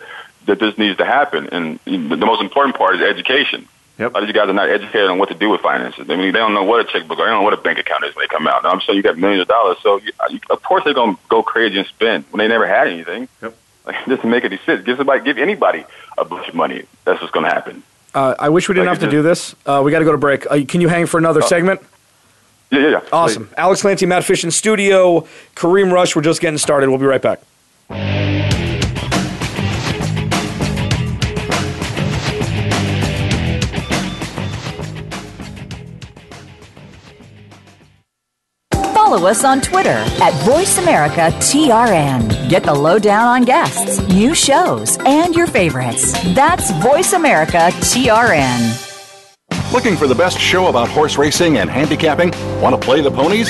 that this needs to happen. And the most important part is education. Yep. A lot of you guys are not educated on what to do with finances. I mean, they don't know what a checkbook or they don't know what a bank account is when they come out. Now, I'm saying you got millions of dollars, so you, you, of course they're going to go crazy and spend when they never had anything. Yep. Like, it doesn't make any sense. Give somebody, give anybody a bunch of money. That's what's going to happen. Uh, I wish we didn't Like have to do this. Uh, we got to go to break. Uh, can you hang for another segment? Yeah, yeah, yeah. Awesome. Alex Clancy, Matt Fish in studio. Kareem Rush. We're just getting started. We'll be right back. Follow us on Twitter at VoiceAmericaTRN. Get the lowdown on guests, new shows, and your favorites. That's VoiceAmericaTRN. Looking for the best show about horse racing and handicapping? Want to play the ponies?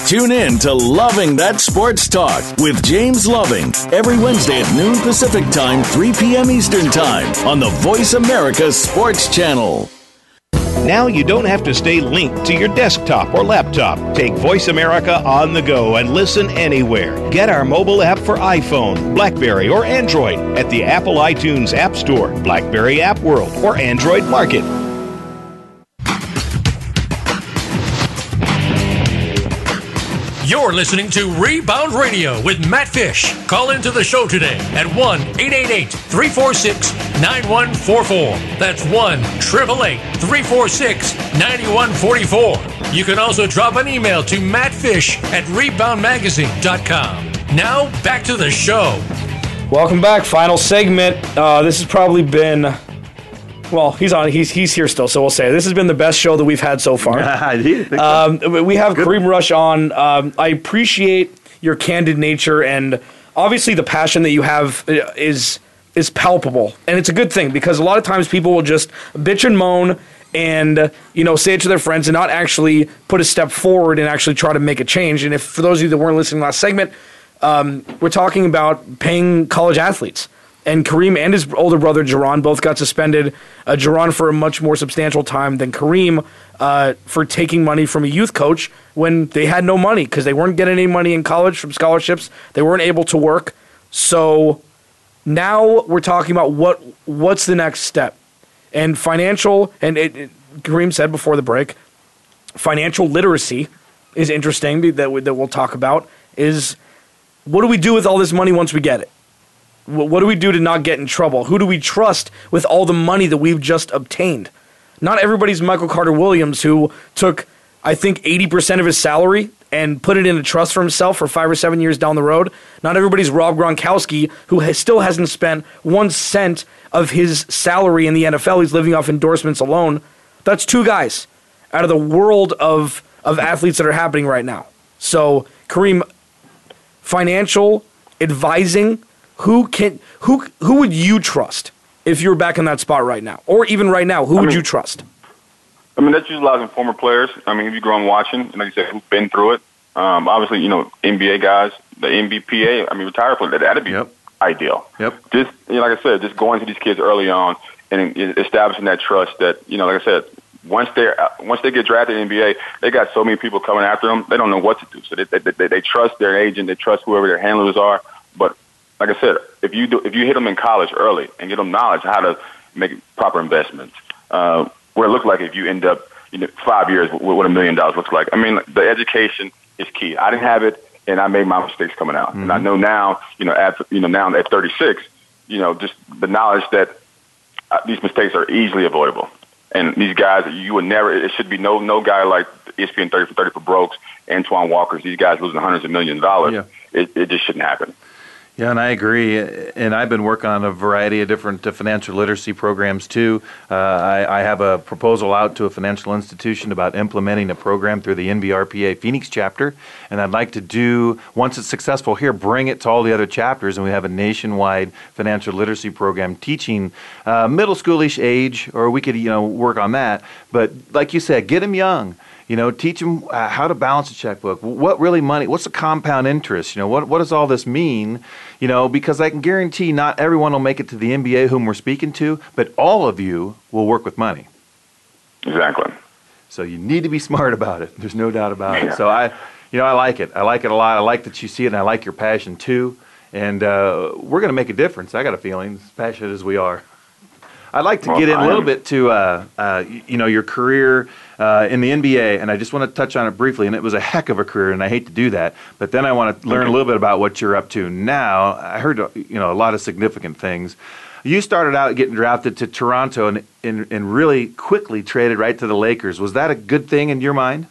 Tune in to Loving That Sports Talk with James Loving every Wednesday at noon Pacific Time, 3 p.m. Eastern Time on the Voice America Sports Channel. Now you don't have to stay linked to your desktop or laptop. Take Voice America on the go and listen anywhere. Get our mobile app for iPhone, Blackberry, or Android at the Apple iTunes App Store, Blackberry App World, or Android Market. You're listening to Rebound Radio with Matt Fish. Call into the show today at 1 888 346 9144. That's 1 888 346 9144. You can also drop an email to mattfish at reboundmagazine.com. Now, back to the show. Welcome back. Final segment. Uh, this has probably been. Well, he's on. He's he's here still, so we'll say this has been the best show that we've had so far. I did think so. Um, we have Kareem Rush on. Um, I appreciate your candid nature and obviously the passion that you have uh, is is palpable, and it's a good thing because a lot of times people will just bitch and moan and you know say it to their friends and not actually put a step forward and actually try to make a change. And if for those of you that weren't listening last segment, um, we're talking about paying college athletes. And Kareem and his older brother JaRon both got suspended. Uh, JaRon for a much more substantial time than Kareem uh, for taking money from a youth coach when they had no money because they weren't getting any money in college from scholarships. They weren't able to work. So now we're talking about what what's the next step and financial. And it, it, Kareem said before the break, financial literacy is interesting that we, that we'll talk about is what do we do with all this money once we get it? Wh- What do we do to not get in trouble? Who do we trust with all the money that we've just obtained? Not everybody's Michael Carter Williams, who took, I think, 80% of his salary and put it in a trust for himself for five or seven years down the road. Not everybody's Rob Gronkowski, who has, still hasn't spent one cent of his salary in the NFL. He's living off endorsements alone. That's two guys out of the world of, of athletes that are happening right now. So, Kareem, financial advising, who can who who would you trust if you were back in that spot right now, or even right now? Who I would mean- you trust? I mean, that's utilizing former players. I mean, if you grow up watching, like you said, who've been through it. Um, obviously, you know, NBA guys, the NBPA, I mean, retired players, that'd be ideal. Yep. Just, you know, like I said, just going to these kids early on and establishing that trust that, you know, like I said, once they once they get drafted in the NBA, they got so many people coming after them, they don't know what to do. So they, they, they, they trust their agent, they trust whoever their handlers are. But like I said, if you do, if you hit them in college early and get them knowledge how to make proper investments, uh, what it looks like if you end up you know five years with what a million dollars looks like. I mean, the education is key. I didn't have it, and I made my mistakes coming out, and I know now, you know, at you know now at 36, you know, just the knowledge that uh, these mistakes are easily avoidable. And these guys, you would never. It should be no no guy like ESPN 30 for 30 for Brokes, Antoine Walker's. These guys losing hundreds of millions of dollars. Yeah. It, it just shouldn't happen. Yeah, and I agree. And I've been working on a variety of different uh, financial literacy programs too. Uh, I, I have a proposal out to a financial institution about implementing a program through the NBRPA Phoenix chapter, and I'd like to do once it's successful here, bring it to all the other chapters, and we have a nationwide financial literacy program teaching uh, middle schoolish age, or we could you know work on that. But like you said, get them young. You know, teach them uh, how to balance a checkbook. What really money? What's the compound interest? You know, what what does all this mean? You know, because I can guarantee not everyone will make it to the NBA whom we're speaking to, but all of you will work with money. Exactly. So you need to be smart about it. There's no doubt about Yeah. it. So I, you know, I like it. I like it a lot. I like that you see it, and I like your passion too. And uh, we're going to make a difference. I got a feeling, as passionate as we are. I'd like to Well, get in a little bit to, uh, uh, you know, your career uh, in the NBA, and I just want to touch on it briefly. And it was a heck of a career, and I hate to do that, but then I want to learn a little bit about what you're up to now. I heard, you know, a lot of significant things. You started out getting drafted to Toronto, and, and and really quickly traded right to the Lakers. Was that a good thing in your mind?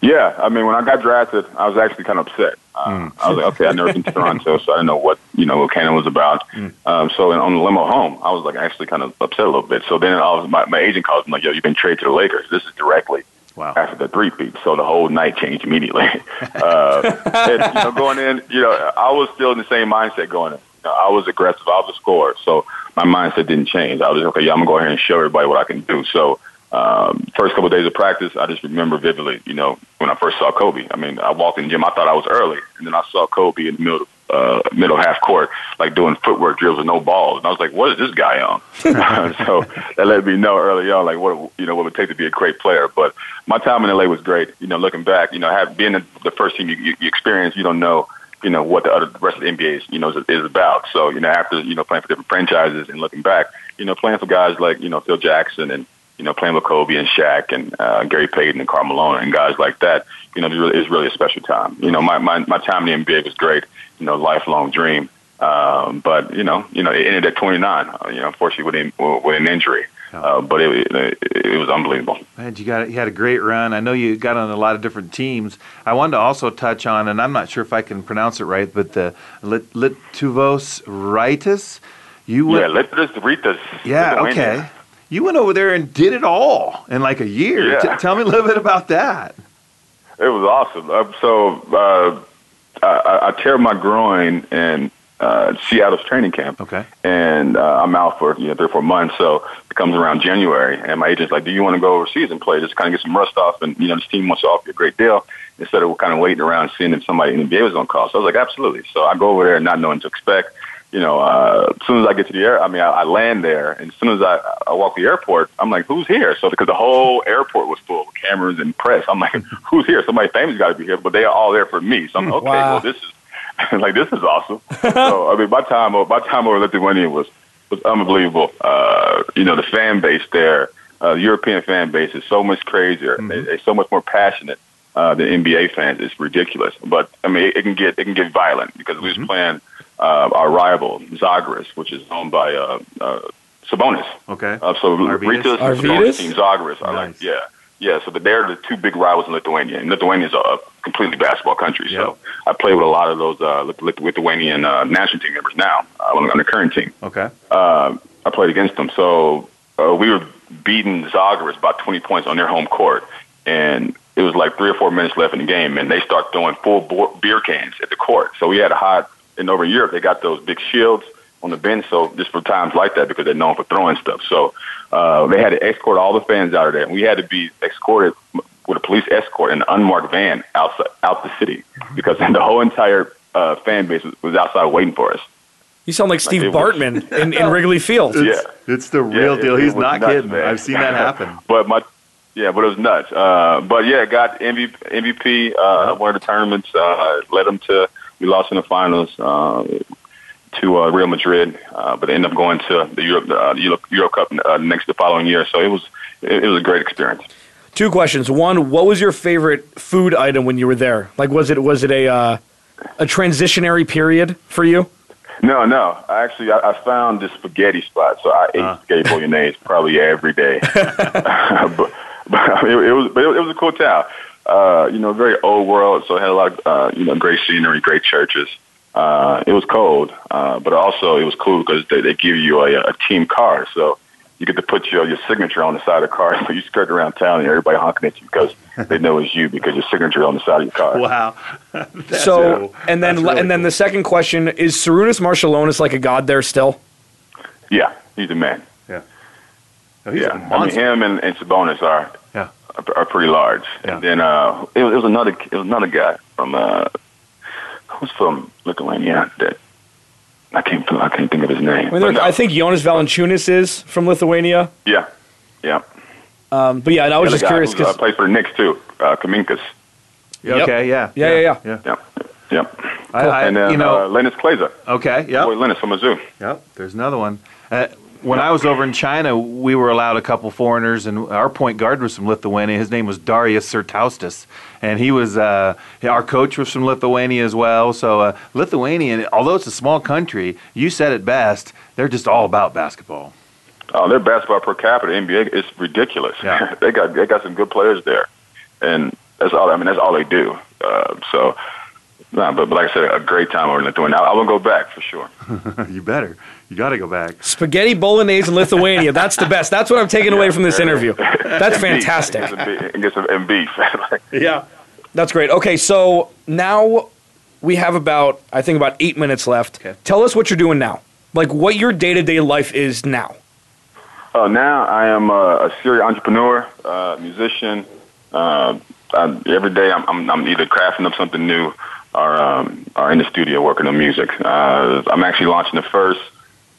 Yeah, I mean, when I got drafted, I was actually kind of upset. Uh, I was like, okay, I've never been to Toronto, so I didn't know what you know what Cannon was about. Um, so in, on the limo home, I was like actually kind of upset a little bit. So then I was, my, my agent calls me like, yo, you've been traded to the Lakers. This is directly wow. after the three peat. So the whole night changed immediately. uh, and, you know, going in, you know, I was still in the same mindset going in. You know, I was aggressive. I was a scorer. So my mindset didn't change. I was like, okay, yeah, I'm gonna go ahead and show everybody what I can do. So um, first couple of days of practice, I just remember vividly, you know, when I first saw Kobe. I mean, I walked in the gym, I thought I was early, and then I saw Kobe in the middle, uh, middle half court, like doing footwork drills with no balls, and I was like, what is this guy on? so that let me know early on, like what you know what it would take to be a great player. But my time in LA was great. You know, looking back, you know, have being the first team you, you, you experience, you don't know you know what the other the rest of the NBA is you know is, is about. So you know after you know playing for different franchises and looking back, you know playing for guys like you know Phil Jackson and you know playing with Kobe and Shaq and uh, Gary Payton and Karl Malone and guys like that, you know, it's really, it's really a special time. You know, my, my my time in the NBA was great. You know, lifelong dream. Um, but you know, you know, it ended at 29. Uh, you know, unfortunately with an, with an injury. Uh, but it, it, it was unbelievable. Man, you got you had a great run. I know you got on a lot of different teams. I wanted to also touch on, and I'm not sure if I can pronounce it right, but the Lit- Lietuvos Rytas. You Yeah, went, let's just yeah, okay. You went over there and did it all in like a year. Yeah. T- tell me a little bit about that. It was awesome. Uh, so uh, I, I- I tear my groin in uh, Seattle's training camp. Okay. And uh, I'm out for you know three or four months. So it comes around January, and my agent's like, "Do you want to go overseas and play? Just kind of get some rust off, and you know this team wants to offer you a great deal." Instead of kind of waiting around seeing if somebody in the NBA was going to call. So I was like, "Absolutely." So I go over there, not knowing to expect. You know, uh, as soon as I get to the air, I mean, I, I land there, and as soon as I, I walk the airport, I'm like, "Who's here?" So because the whole airport was full of cameras and press, I'm like, "Who's here?" Somebody famous got to be here, but they are all there for me. So I'm like, okay, Wow. well, this is like this is awesome. so I mean, my time my time over Lithuania was was unbelievable. Uh, you know, the fan base there, uh, the European fan base is so much crazier. They, they're so much more passionate. uh, the NBA fans is ridiculous. But I mean, it, it can get it can get violent because we was playing uh, our rival Zalgiris, which is owned by uh, uh, Sabonis. Okay. Uh, so Arvydas? Rita's Arvydas? Sabonis team Zalgiris are Nice. like yeah. Yeah, so they're the two big rivals in Lithuania, and Lithuania is a completely basketball country. So I play with a lot of those uh, Lit- Lit- Lithuanian uh, national team members now uh, on on the current team Okay. uh, I played against them. So uh, we were beating Zalgiris by 20 points on their home court, and it was like three or four minutes left in the game, and they start throwing full bo- beer cans at the court. So we had a hot, and over in Europe they got those big shields on the bench. So just for times like that, because they're known for throwing stuff. So uh, they had to escort all the fans out of there, and we had to be escorted with a police escort in an unmarked van outside out the city because the whole entire uh, fan base was, was outside waiting for us. You sound like Steve it was- Bartman in, in Wrigley Field. Yeah. It's the real it- deal. it He's was not nuts, kidding. man. I've seen that happen. but my, yeah, but it was nuts. Uh, but yeah, got MVP, MVP uh, one of the tournaments. Uh, led them to we lost in the finals uh, to uh, Real Madrid, uh, but ended up going to the Europe uh, Euro, Euro Cup uh, next the following year. So it was it, it was a great experience. Two questions. One, what was your favorite food item when you were there? Like, was it was it a uh, a transitionary period for you? No, no. I actually I, I found this spaghetti spot, so I ate spaghetti bolognese probably every day. but but it, it was but it, it was a cool town. Uh, you know, very old world, so it had a lot of uh, you know great scenery, great churches. Uh, it was cold, uh, but also it was cool because they, they give you a, a team car, so you get to put your your signature on the side of the car. So you skirt around town and everybody honking at you because they know it's you because your signature on the side of your car. Wow. so, and then really and then the second question is Sarunas Marciulionis like a god there still? Yeah, he's a man. Yeah. Oh, he's yeah, a I mean him and, and Sabonis are Yeah. Are, are pretty large. Yeah. And then uh, it, was- it was another it was another guy from uh, who's from Lithuania that I can't I can't think of his name. I, mean, no. I think Jonas Valanciunas is from Lithuania. yeah, yeah. Um, but yeah, and I was just other guy curious who's, uh, because plays for the Knicks too, uh, Kuzminskas. Yep. Okay. Yeah. Yeah, yeah, yeah. Yeah. Yep, yep. I, I, and then you know. uh, Linas Kleiza, okay. Yeah. boy Linas from Mizzou. Yep, there's another one. Uh, when I was over in China, we were allowed a couple foreigners, and our point guard was from Lithuania. His name was Darius Sertaustas, and he was uh, our coach was from Lithuania as well. So uh, Lithuania, although it's a small country, you said it best. They're just all about basketball. Oh, their basketball per capita NBA is ridiculous. Yeah. they got they got some good players there, and that's all. I mean, that's all they do. Uh, so, nah, but, but like I said, a great time over in Lithuania. I, I will go back for sure. you better. You got to go back. spaghetti bolognese in Lithuania. That's the best. That's what I'm taking away from this interview. That's fantastic. And, beef. and get some beef. Yeah. That's great. Okay, so now we have about I think about eight minutes left. Okay. Tell us what you're doing now. Like what your day to day life is now. Uh, now I am a, a serial entrepreneur, uh, musician. Uh, I, every day I'm, I'm, I'm either crafting up something new or, um, or in the studio working on music. Uh, I'm actually launching the first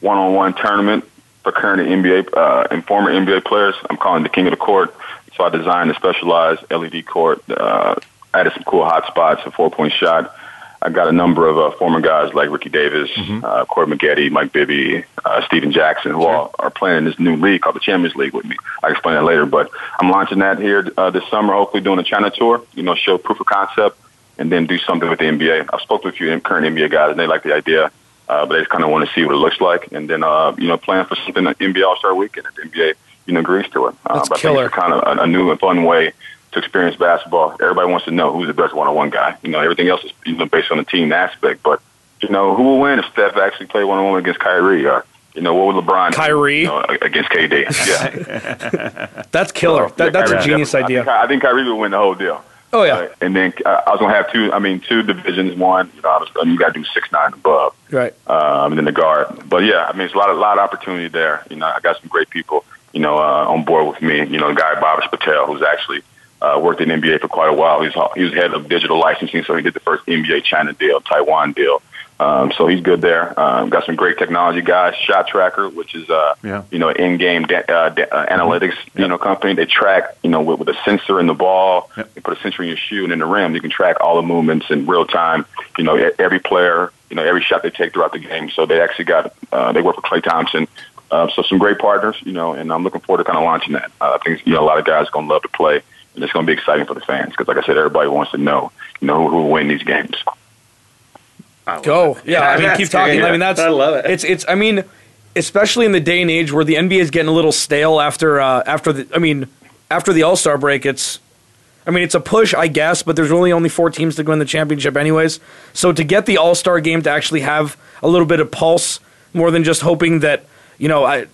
one-on-one tournament for current NBA uh, and former NBA players. I'm calling the King of the Court. So I designed a specialized LED court. Uh, added some cool hot spots, a four-point shot. I got a number of uh, former guys like Ricky Davis, uh, Corey Maggette, Mike Bibby, uh, Stephen Jackson, who all are playing in this new league called the Champions League with me. I explain that later, but I'm launching that here uh, this summer. Hopefully, doing a China tour. You know, show proof of concept, and then do something with the NBA. I've spoken to a few current NBA guys, and they like the idea, uh, but they just kind of want to see what it looks like, and then uh, you know, plan for something at NBA All Star Weekend at the NBA. You know, agrees to it. Uh, That's but I killer. think it's kind of a, a new and fun way to experience basketball. Everybody wants to know who's the best one-on-one guy. You know, everything else is you know based on the team aspect. But you know, who will win if Steph actually play one-on-one against Kyrie? Or you know, what would LeBron do, Kyrie? you know, against KD? Yeah, That's killer. That, that's a Kyrie- genius I think, idea. I think Kyrie would win the whole deal. Oh yeah. Uh, and then uh, I was gonna have two. I mean, two divisions. One, you know, I was, you got to do six nine above Right. um, and then the guard. But yeah, I mean, it's a lot of lot of opportunity there. You know, I got some great people, you know, uh, on board with me. You know, the guy Bhavesh Patel, who's actually uh, worked in NBA for quite a while. He's he was head of digital licensing, so he did the first NBA China deal, Taiwan deal. Um, so he's good there. Um, got some great technology guys. Shot Tracker, which is uh, Yeah. you know in-game da- uh, da- uh, analytics, you know, company. They track, you know, with, with a sensor in the ball. Yep. They put a sensor in your shoe and in the rim. You can track all the movements in real time. You know, every player, you know, every shot they take throughout the game. So they actually got, uh, they work with Klay Thompson. Uh, so some great partners, you know, and I'm looking forward to kind of launching that. Uh, I think you know a lot of guys are going to love to play and it's going to be exciting for the fans because, like I said, everybody wants to know, you know, who, who will win these games. Go. Yeah, I mean, keep talking. great. I mean, that's I love it. It's it's. I mean, especially in the day and age where the NBA is getting a little stale after uh, after the. I mean, after the All Star break, it's. I mean, it's a push, I guess, but there's really only four teams to win the championship, anyways. So to get the All Star game to actually have a little bit of pulse, more than just hoping that you know, I, uh,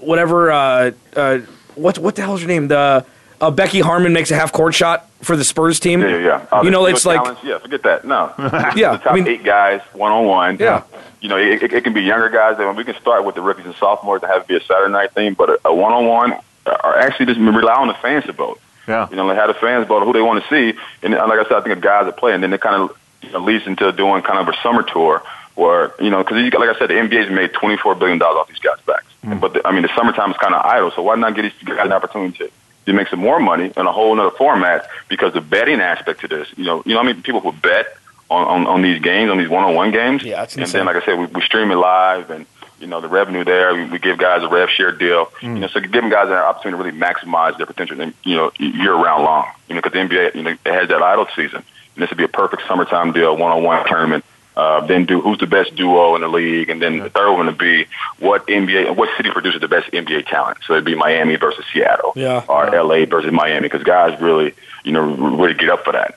whatever. Uh, uh, what what the hell's your name? The uh, Becky Hammon makes a half court shot for the Spurs team. Yeah, yeah, yeah. Uh, you know, it's like talents, yeah, forget that. No, Yeah, the top I mean- eight guys one on one. Yeah. you know, it, it, it can be younger guys. I mean, we can start with the rookies and sophomores to have it be a Saturday night thing, but a one on one are actually just rely on the fans to vote. Yeah. You know, they have the fans vote who they want to see, and uh, like I said, I think of guys that play, and then it kind of you know, leads into doing kind of a summer tour where you know, because like I said, the NBA's made twenty four billion dollars off these guys' backs. But the, I mean, the summertime is kind of idle, so why not get these guys an opportunity to, to make some more money in a whole other format? Because the betting aspect to this, you know, you know, I mean, people who bet on, on, on these games, on these one on one games. Yeah, and then, like I said, we, we stream it live, and you know, the revenue there. We, we give guys a rev share deal. Mm. You know, so giving guys an opportunity to really maximize their potential, and you know, year round long. You know, because the NBA, you know, it has that idle season, and this would be a perfect summertime deal, one on one tournament. Uh, then do who's the best duo in the league, and then the third one would be what NBA, what city produces the best NBA talent. So it'd be Miami versus Seattle, Yeah. or LA versus Miami, because guys really, you know, really get up for that.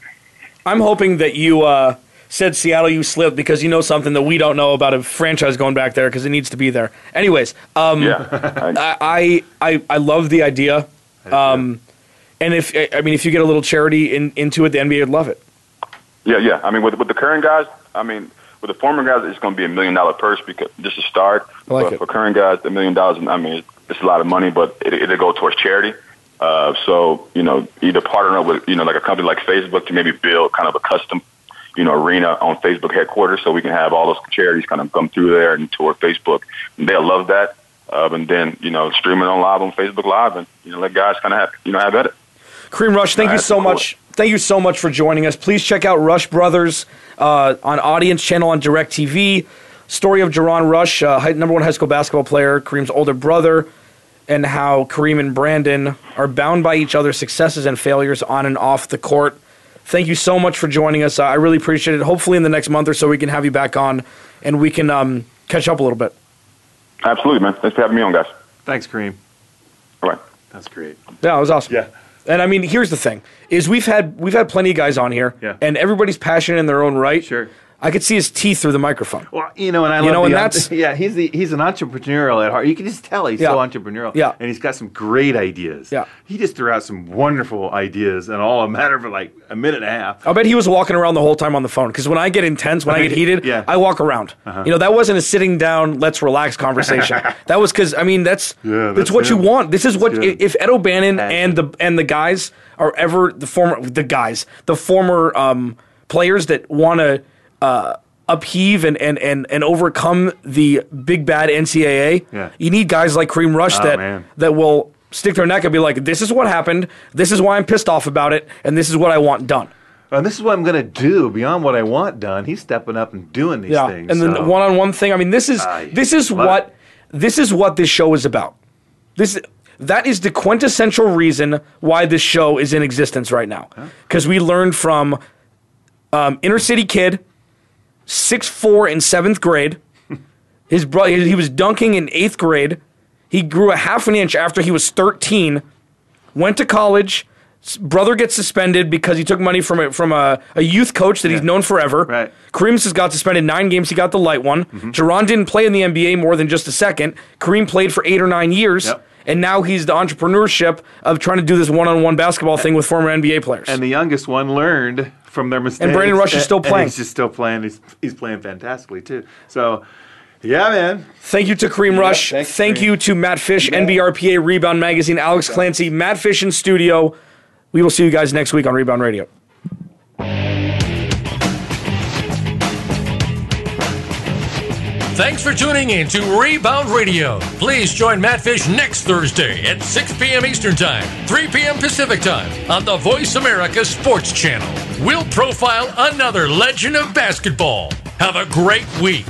I'm hoping that you uh, said Seattle you slipped because you know something that we don't know about a franchise going back there because it needs to be there. Anyways, um, Yeah, I, I I I love the idea, um, and if I mean if you get a little charity in, into it, the NBA would love it. Yeah, yeah. I mean, with with the current guys, I mean, with the former guys, it's going to be a million dollar purse because just to start. I like but it. for current guys, a million dollars, I mean, it's a lot of money, but it, it'll go towards charity. Uh, so you know, either partner up with you know like a company like Facebook to maybe build kind of a custom you know arena on Facebook headquarters, so we can have all those charities kind of come through there and tour Facebook. And they'll love that. Uh, and then you know, stream it on live on Facebook Live, and you know, let guys kind of have you know have at it. Kareem Rush, thank you so much. Thank you so much for joining us. Please check out Rush Brothers uh, on Audience Channel on DirecTV. Story of JaRon Rush, uh, high, number one high school basketball player, Kareem's older brother, and how Kareem and Brandon are bound by each other's successes and failures on and off the court. Thank you so much for joining us. Uh, I really appreciate it. Hopefully, in the next month or so, we can have you back on and we can um, catch up a little bit. Absolutely, man. Thanks for having me on, guys. Thanks, Kareem. All right. That's great. Yeah, it was awesome. Yeah. And I mean, here's the thing: is we've had we've had plenty of guys on here, Yeah. and everybody's passionate in their own right. Sure. I could see his teeth through the microphone. Well, you know, and I You love know, the, and that's- yeah, he's the he's an entrepreneurial at heart. You can just tell he's Yeah. so entrepreneurial. Yeah. and he's got some great ideas. Yeah. he just threw out some wonderful ideas in all a matter of like a minute and a half. I bet he was walking around the whole time on the phone because when I get intense, when I get heated, Yeah. I walk around. Uh-huh. You know, that wasn't a sitting down, let's relax conversation. that was because I mean, that's Yeah, that's, that's what you want. This is what good. if Ed O'Bannon and the and the guys are ever the former the guys the former um, players that want to. Uh, upheave and, and, and, and overcome the big bad NCAA. Yeah. You need guys like Kareem Rush Oh, that man. that will stick their neck and be like, "This is what happened. This is why I'm pissed off about it, and this is what I want done." And this is what I'm going to do beyond what I want done. He's stepping up and doing these yeah. things. And so- the one-on-one thing. I mean, this is I this is what this is what this show is about. This that is the quintessential reason why this show is in existence right now. Because we learned from um, inner city kid, six four in seventh grade. His brother, he was dunking in eighth grade. He grew a half an inch after he was thirteen. Went to college. Brother gets suspended because he took money from a, from a, a youth coach that he's known forever. Right. Kareem has got suspended nine games. He got the light one. Mm-hmm. JaRon didn't play in the NBA more than just a second. Kareem played for eight or nine years. Yep. And now he's the entrepreneurship of trying to do this one on one basketball thing with former NBA players. and the youngest one learned from their mistakes. And Brandon Rush is still and playing. he's just still playing. He's, he's playing fantastically too. So, yeah, man. Thank you to Kareem Rush. thanks, Thank Kareem. you to Matt Fish, NBRPA Rebound Magazine, Alex Clancy, Matt Fish in studio. We will see you guys next week on Rebound Radio. Thanks for tuning in to Rebound Radio. Please join Matt Fish next Thursday at 6 p.m. Eastern Time, 3 p.m. Pacific Time on the Voice America Sports Channel. We'll profile another legend of basketball. Have a great week.